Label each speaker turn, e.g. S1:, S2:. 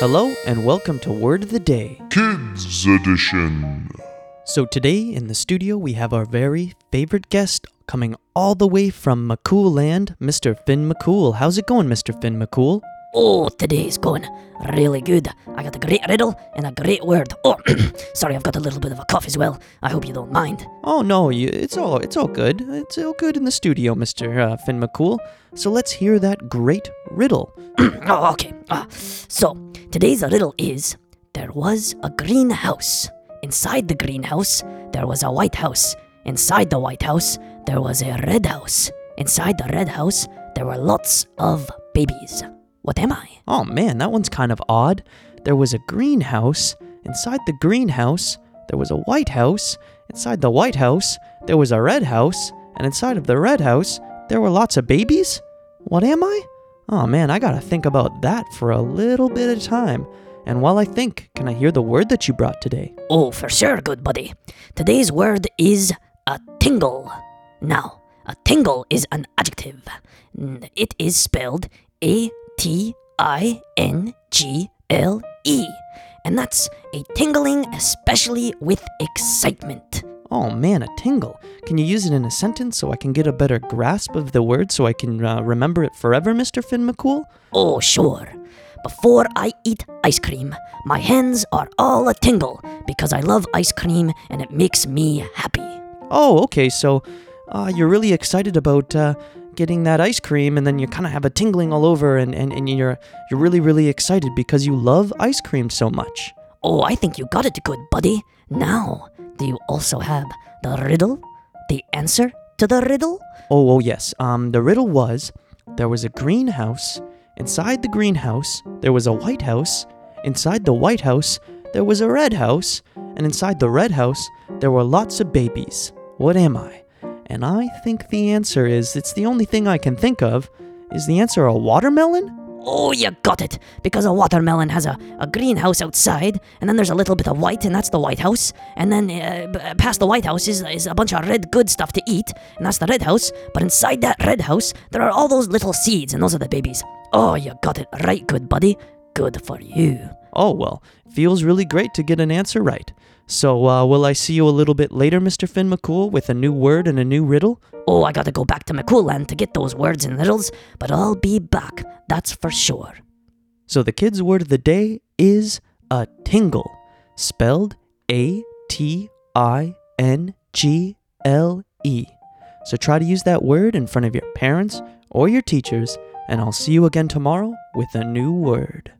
S1: Hello and welcome to Word of the Day.
S2: Kids Edition.
S1: So, today in the studio we have our very favorite guest coming all the way from McCool Land, Mr. Finn McCool. How's it going, Mr. Finn McCool?
S3: Oh, today's going really good. I got a great riddle and a great word. Oh, sorry, I've got a little bit of a cough as well. I hope you don't mind.
S1: Oh no, you, it's all it's all good. It's all good in the studio, Mr. Uh, Finn McCool. So let's hear that great riddle.
S3: oh, okay. Uh, so, today's riddle is there was a greenhouse. Inside the greenhouse, there was a white house. Inside the white house, there was a red house. Inside the red house, there were lots of babies. What am I?
S1: Oh man, that one's kind of odd. There was a greenhouse. Inside the greenhouse, there was a white house. Inside the white house, there was a red house. And inside of the red house, there were lots of babies? What am I? Oh man, I gotta think about that for a little bit of time. And while I think, can I hear the word that you brought today?
S3: Oh, for sure, good buddy. Today's word is a tingle. Now, a tingle is an adjective. It is spelled A T I N G L E. And that's a tingling, especially with excitement.
S1: Oh man, a tingle. Can you use it in a sentence so I can get a better grasp of the word so I can uh, remember it forever, Mr. Finn McCool?
S3: Oh, sure. Before I eat ice cream, my hands are all atingle because I love ice cream and it makes me happy.
S1: Oh, okay. So uh, you're really excited about uh, getting that ice cream, and then you kind of have a tingling all over, and, and, and you're you're really really excited because you love ice cream so much.
S3: Oh, I think you got it, good buddy. Now, do you also have the riddle? The answer to the riddle?
S1: Oh, oh yes. Um, the riddle was there was a greenhouse. Inside the greenhouse, there was a white house. Inside the white house, there was a red house. And inside the red house, there were lots of babies. What am I? And I think the answer is it's the only thing I can think of. Is the answer a watermelon?
S3: Oh, you got it! Because a watermelon has a, a greenhouse outside, and then there's a little bit of white, and that's the White House. And then uh, b- past the White House is, is a bunch of red good stuff to eat, and that's the Red House. But inside that Red House, there are all those little seeds, and those are the babies. Oh, you got it right, good buddy. Good for you.
S1: Oh, well, feels really great to get an answer right. So, uh, will I see you a little bit later, Mr. Finn McCool, with a new word and a new riddle?
S3: Oh, I gotta go back to McCoolland to get those words and riddles, but I'll be back, that's for sure.
S1: So, the kids' word of the day is a tingle, spelled A T I N G L E. So, try to use that word in front of your parents or your teachers, and I'll see you again tomorrow with a new word.